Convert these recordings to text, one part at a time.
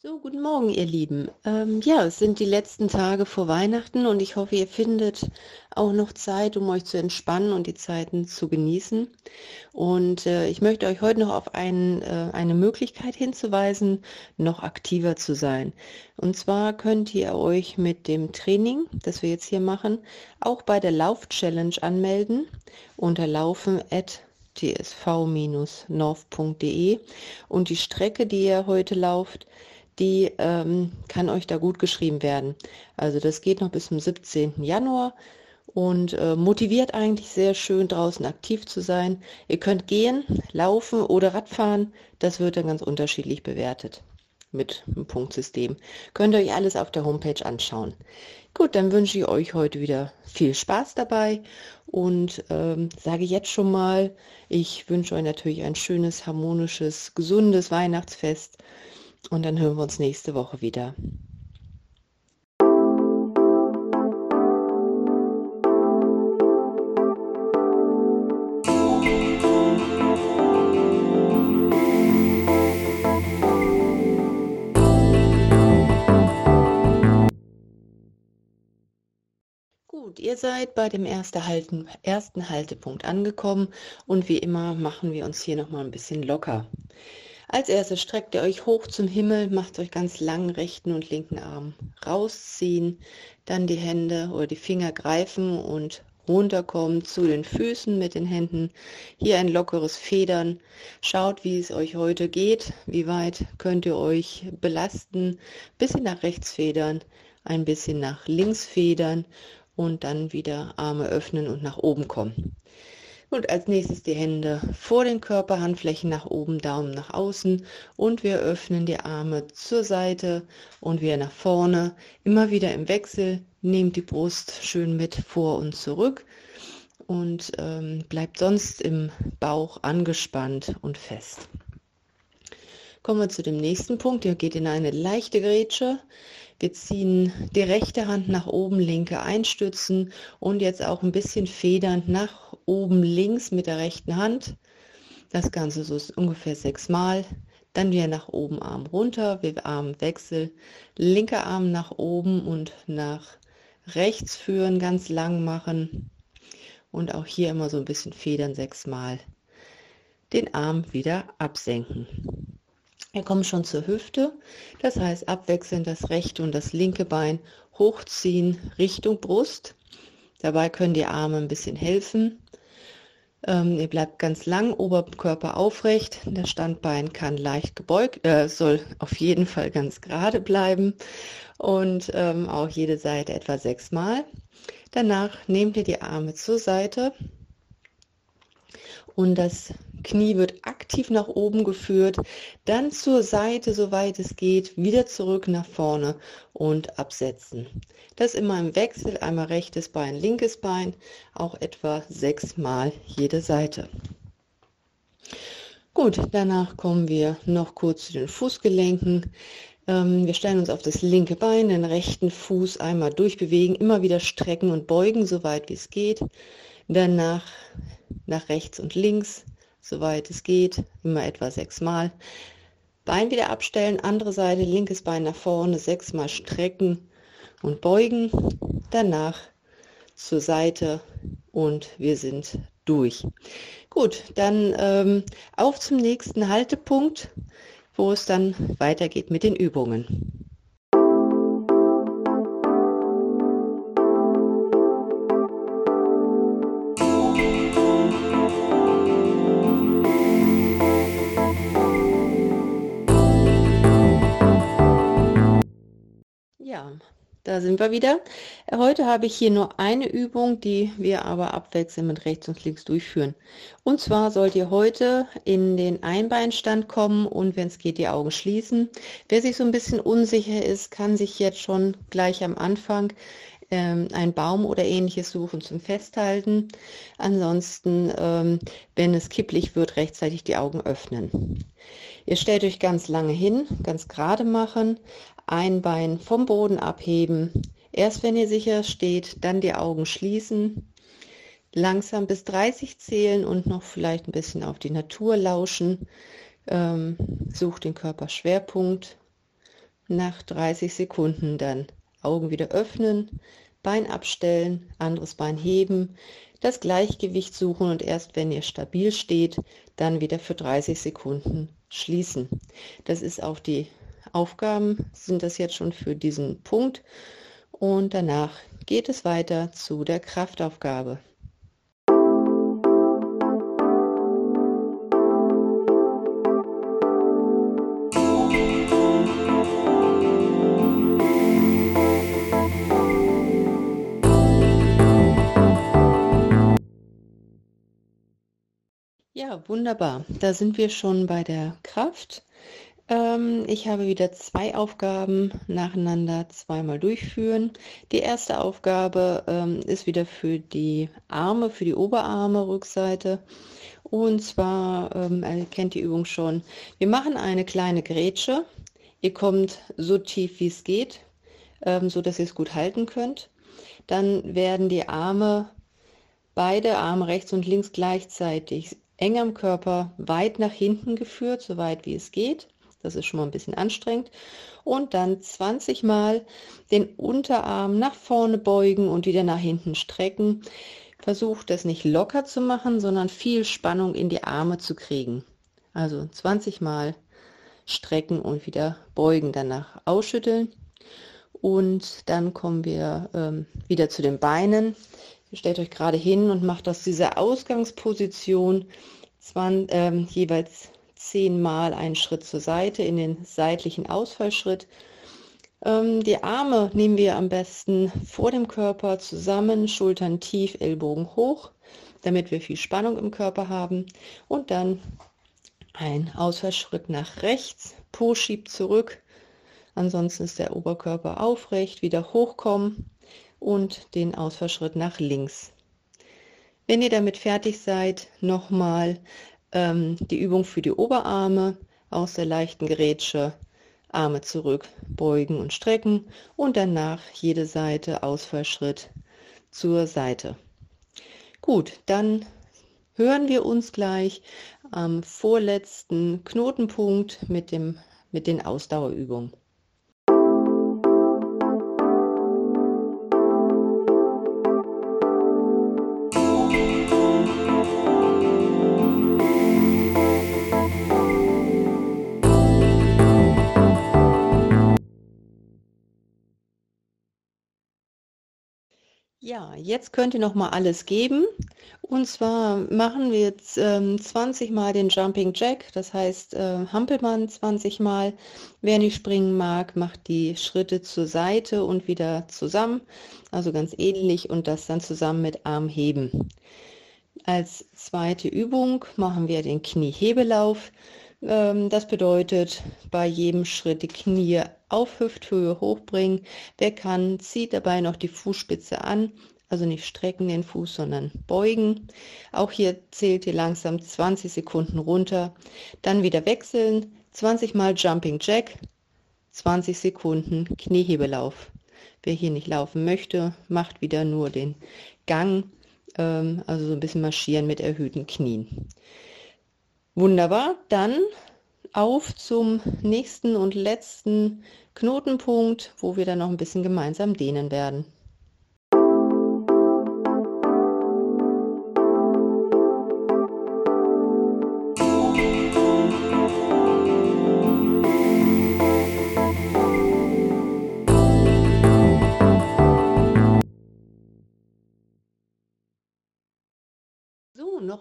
So, guten Morgen, ihr Lieben. Ähm, ja, es sind die letzten Tage vor Weihnachten und ich hoffe, ihr findet auch noch Zeit, um euch zu entspannen und die Zeiten zu genießen. Und äh, ich möchte euch heute noch auf ein, äh, eine Möglichkeit hinzuweisen, noch aktiver zu sein. Und zwar könnt ihr euch mit dem Training, das wir jetzt hier machen, auch bei der Lauf-Challenge anmelden unter laufen@ tsv-north.de und die Strecke, die ihr heute lauft, die ähm, kann euch da gut geschrieben werden. Also das geht noch bis zum 17. Januar und äh, motiviert eigentlich sehr schön draußen aktiv zu sein. Ihr könnt gehen, laufen oder Radfahren. Das wird dann ganz unterschiedlich bewertet mit einem Punktsystem. Könnt ihr euch alles auf der Homepage anschauen. Gut, dann wünsche ich euch heute wieder viel Spaß dabei und ähm, sage jetzt schon mal, ich wünsche euch natürlich ein schönes, harmonisches, gesundes Weihnachtsfest und dann hören wir uns nächste Woche wieder. Gut, ihr seid bei dem ersten, Haltepunkt angekommen und wie immer machen wir uns hier nochmal ein bisschen locker. Als erstes streckt ihr euch hoch zum Himmel, macht euch ganz lang rechten und linken Arm rausziehen, dann die Hände oder die Finger greifen und runterkommen zu den Füßen mit den Händen. Hier ein lockeres Federn. Schaut, wie es euch heute geht. Wie weit könnt ihr euch belasten? Bisschen nach rechts federn, ein bisschen nach links federn und dann wieder Arme öffnen und nach oben kommen. Und als nächstes die Hände vor den Körper, Handflächen nach oben, Daumen nach außen und wir öffnen die Arme zur Seite und wieder nach vorne. Immer wieder im Wechsel. Nehmt die Brust schön mit vor und zurück und ähm, bleibt sonst im Bauch angespannt und fest. Kommen wir zu dem nächsten Punkt. Ihr geht in eine leichte Grätsche. Wir ziehen die rechte Hand nach oben, linke einstützen und jetzt auch ein bisschen federnd nach oben links mit der rechten Hand. Das Ganze so ist ungefähr sechsmal. Dann wieder nach oben, Arm runter, wir Armwechsel, linker Arm nach oben und nach rechts führen, ganz lang machen. Und auch hier immer so ein bisschen federn sechsmal. Den Arm wieder absenken. Wir kommen schon zur Hüfte. Das heißt, abwechselnd das rechte und das linke Bein hochziehen Richtung Brust. Dabei können die Arme ein bisschen helfen. Ähm, ihr bleibt ganz lang, Oberkörper aufrecht. Das Standbein kann leicht gebeugt, äh, soll auf jeden Fall ganz gerade bleiben. Und ähm, auch jede Seite etwa sechsmal. Danach nehmt ihr die Arme zur Seite und das Knie wird aktiv nach oben geführt, dann zur Seite, soweit es geht, wieder zurück nach vorne und absetzen. Das immer im Wechsel, einmal rechtes Bein, linkes Bein, auch etwa sechsmal jede Seite. Gut, danach kommen wir noch kurz zu den Fußgelenken. Ähm, wir stellen uns auf das linke Bein, den rechten Fuß einmal durchbewegen, immer wieder strecken und beugen, soweit wie es geht. Danach nach rechts und links, soweit es geht, immer etwa sechsmal. Bein wieder abstellen, andere Seite, linkes Bein nach vorne, sechsmal strecken und beugen. Danach zur Seite und wir sind durch. Gut, dann ähm, auf zum nächsten Haltepunkt, wo es dann weitergeht mit den Übungen. Ja, da sind wir wieder. Heute habe ich hier nur eine Übung, die wir aber abwechselnd mit rechts und links durchführen. Und zwar sollt ihr heute in den Einbeinstand kommen und wenn es geht, die Augen schließen. Wer sich so ein bisschen unsicher ist, kann sich jetzt schon gleich am Anfang ähm, einen Baum oder ähnliches suchen zum Festhalten. Ansonsten, ähm, wenn es kipplig wird, rechtzeitig die Augen öffnen. Ihr stellt euch ganz lange hin, ganz gerade machen, ein Bein vom Boden abheben. Erst wenn ihr sicher steht, dann die Augen schließen. Langsam bis 30 zählen und noch vielleicht ein bisschen auf die Natur lauschen. Ähm, sucht den Körperschwerpunkt. nach 30 Sekunden dann Augen wieder öffnen, Bein abstellen, anderes Bein heben, das Gleichgewicht suchen und erst wenn ihr stabil steht, dann wieder für 30 Sekunden schließen. Das ist auch die Aufgaben, sind das jetzt schon für diesen Punkt. Und danach geht es weiter zu der Kraftaufgabe. Ja, wunderbar. Da sind wir schon bei der Kraft. Ähm, ich habe wieder zwei Aufgaben nacheinander zweimal durchführen. Die erste Aufgabe ähm, ist wieder für die Arme, für die Oberarme, Rückseite. Und zwar, ähm, ihr kennt die Übung schon, wir machen eine kleine Grätsche. Ihr kommt so tief wie es geht, ähm, so dass ihr es gut halten könnt. Dann werden die Arme, beide Arme rechts und links gleichzeitig eng am Körper weit nach hinten geführt, so weit wie es geht. Das ist schon mal ein bisschen anstrengend. Und dann 20 Mal den Unterarm nach vorne beugen und wieder nach hinten strecken. Versucht das nicht locker zu machen, sondern viel Spannung in die Arme zu kriegen. Also 20 Mal strecken und wieder beugen, danach ausschütteln. Und dann kommen wir ähm, wieder zu den Beinen. Ihr stellt euch gerade hin und macht aus dieser Ausgangsposition 20, ähm, jeweils zehnmal einen Schritt zur Seite in den seitlichen Ausfallschritt. Ähm, die Arme nehmen wir am besten vor dem Körper zusammen, Schultern tief, Ellbogen hoch, damit wir viel Spannung im Körper haben. Und dann ein Ausfallschritt nach rechts, Po schiebt zurück. Ansonsten ist der Oberkörper aufrecht, wieder hochkommen und den Ausfallschritt nach links. Wenn ihr damit fertig seid, nochmal ähm, die Übung für die Oberarme aus der leichten Gerätsche. Arme zurück, beugen und strecken und danach jede Seite Ausfallschritt zur Seite. Gut, dann hören wir uns gleich am vorletzten Knotenpunkt mit, dem, mit den Ausdauerübungen. Ja, jetzt könnt ihr noch mal alles geben. Und zwar machen wir jetzt ähm, 20 Mal den Jumping Jack, das heißt äh, Hampelmann 20 Mal. Wer nicht springen mag, macht die Schritte zur Seite und wieder zusammen, also ganz ähnlich und das dann zusammen mit Armheben. Als zweite Übung machen wir den Kniehebelauf. Ähm, das bedeutet, bei jedem Schritt die Knie auf Hüfthöhe hochbringen. Wer kann, zieht dabei noch die Fußspitze an, also nicht strecken den Fuß, sondern beugen. Auch hier zählt ihr langsam 20 Sekunden runter. Dann wieder wechseln, 20 mal Jumping Jack, 20 Sekunden Kniehebelauf. Wer hier nicht laufen möchte, macht wieder nur den Gang, ähm, also so ein bisschen marschieren mit erhöhten Knien. Wunderbar, dann auf zum nächsten und letzten Knotenpunkt, wo wir dann noch ein bisschen gemeinsam dehnen werden.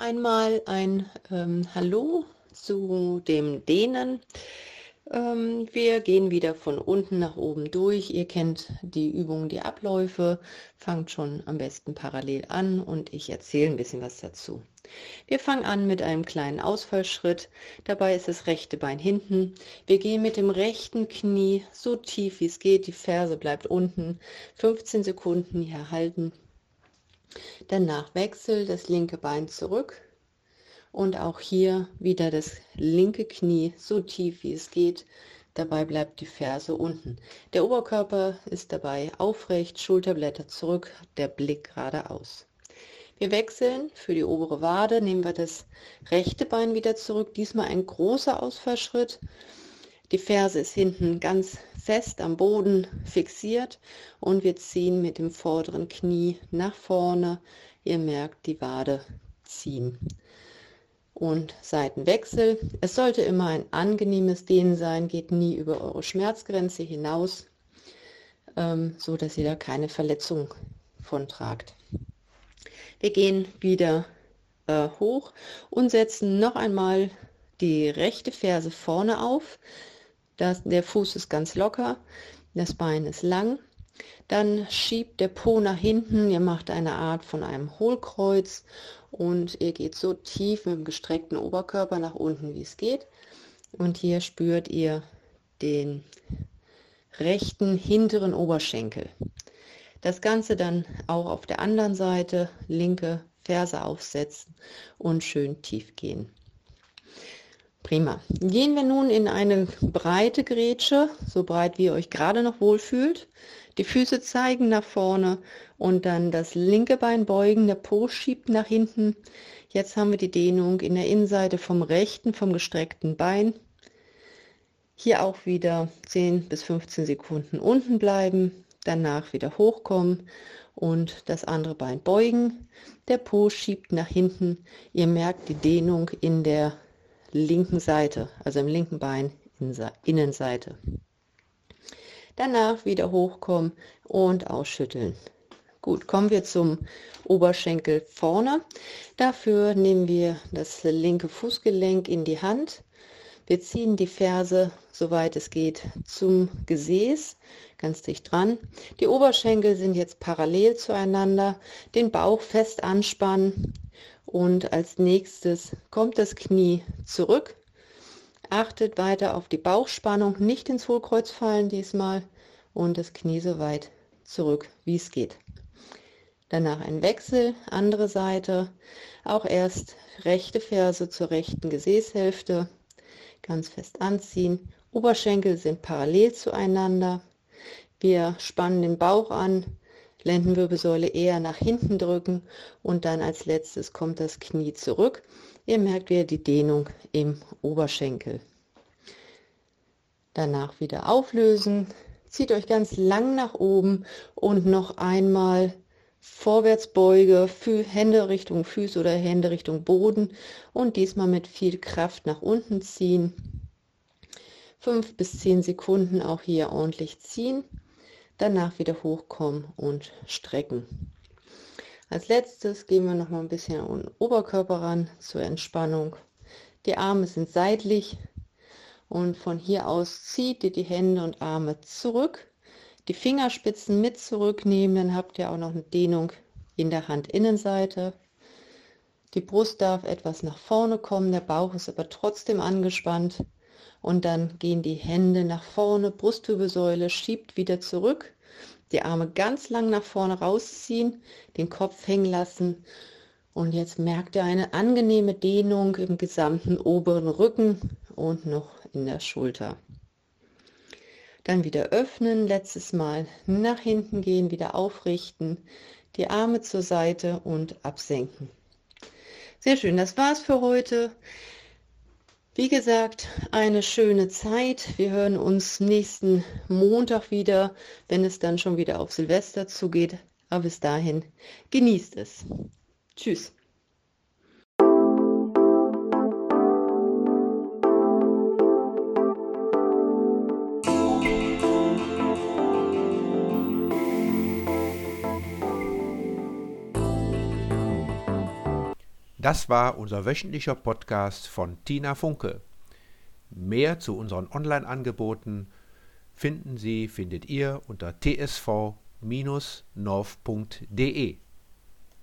Einmal ein ähm, Hallo zu dem Dehnen. Ähm, wir gehen wieder von unten nach oben durch. Ihr kennt die Übungen, die Abläufe. Fangt schon am besten parallel an und ich erzähle ein bisschen was dazu. Wir fangen an mit einem kleinen Ausfallschritt. Dabei ist das rechte Bein hinten. Wir gehen mit dem rechten Knie so tief wie es geht. Die Ferse bleibt unten. 15 Sekunden hier halten. Danach Wechsel das linke Bein zurück und auch hier wieder das linke Knie so tief wie es geht. Dabei bleibt die Ferse unten. Der Oberkörper ist dabei aufrecht, Schulterblätter zurück, der Blick geradeaus. Wir wechseln für die obere Wade, nehmen wir das rechte Bein wieder zurück, diesmal ein großer Ausfallschritt. Die Ferse ist hinten ganz fest am Boden fixiert und wir ziehen mit dem vorderen Knie nach vorne. Ihr merkt die Wade ziehen. Und Seitenwechsel. Es sollte immer ein angenehmes Dehnen sein, geht nie über eure Schmerzgrenze hinaus, ähm, so dass ihr da keine Verletzung von tragt. Wir gehen wieder äh, hoch und setzen noch einmal die rechte Ferse vorne auf. Das, der Fuß ist ganz locker, das Bein ist lang. Dann schiebt der Po nach hinten, ihr macht eine Art von einem Hohlkreuz und ihr geht so tief mit dem gestreckten Oberkörper nach unten, wie es geht. Und hier spürt ihr den rechten hinteren Oberschenkel. Das Ganze dann auch auf der anderen Seite, linke Ferse aufsetzen und schön tief gehen. Prima. Gehen wir nun in eine breite Grätsche, so breit wie ihr euch gerade noch wohlfühlt. Die Füße zeigen nach vorne und dann das linke Bein beugen, der Po schiebt nach hinten. Jetzt haben wir die Dehnung in der Innenseite vom rechten, vom gestreckten Bein. Hier auch wieder 10 bis 15 Sekunden unten bleiben, danach wieder hochkommen und das andere Bein beugen. Der Po schiebt nach hinten. Ihr merkt die Dehnung in der linken Seite, also im linken Bein Innenseite. Danach wieder hochkommen und ausschütteln. Gut, kommen wir zum Oberschenkel vorne. Dafür nehmen wir das linke Fußgelenk in die Hand. Wir ziehen die Ferse, soweit es geht, zum Gesäß, ganz dicht dran. Die Oberschenkel sind jetzt parallel zueinander. Den Bauch fest anspannen und als nächstes kommt das Knie zurück. Achtet weiter auf die Bauchspannung, nicht ins Hohlkreuz fallen diesmal und das Knie so weit zurück, wie es geht. Danach ein Wechsel, andere Seite, auch erst rechte Ferse zur rechten Gesäßhälfte, ganz fest anziehen. Oberschenkel sind parallel zueinander. Wir spannen den Bauch an, Lendenwirbelsäule eher nach hinten drücken und dann als letztes kommt das Knie zurück. Ihr merkt wieder die Dehnung im Oberschenkel. Danach wieder auflösen. Zieht euch ganz lang nach oben und noch einmal vorwärts beuge, Hände Richtung Füße oder Hände Richtung Boden und diesmal mit viel Kraft nach unten ziehen. Fünf bis zehn Sekunden auch hier ordentlich ziehen danach wieder hochkommen und strecken. Als letztes gehen wir noch mal ein bisschen an den Oberkörper ran zur Entspannung. Die Arme sind seitlich und von hier aus zieht ihr die Hände und Arme zurück. Die Fingerspitzen mit zurücknehmen, dann habt ihr auch noch eine Dehnung in der Handinnenseite. Die Brust darf etwas nach vorne kommen, der Bauch ist aber trotzdem angespannt und dann gehen die Hände nach vorne, Brustwirbelsäule schiebt wieder zurück, die Arme ganz lang nach vorne rausziehen, den Kopf hängen lassen und jetzt merkt ihr eine angenehme Dehnung im gesamten oberen Rücken und noch in der Schulter. Dann wieder öffnen, letztes Mal nach hinten gehen, wieder aufrichten, die Arme zur Seite und absenken. Sehr schön, das war's für heute. Wie gesagt, eine schöne Zeit. Wir hören uns nächsten Montag wieder, wenn es dann schon wieder auf Silvester zugeht. Aber bis dahin, genießt es. Tschüss. Das war unser wöchentlicher Podcast von Tina Funke. Mehr zu unseren Online-Angeboten finden Sie, findet ihr unter tsv-north.de.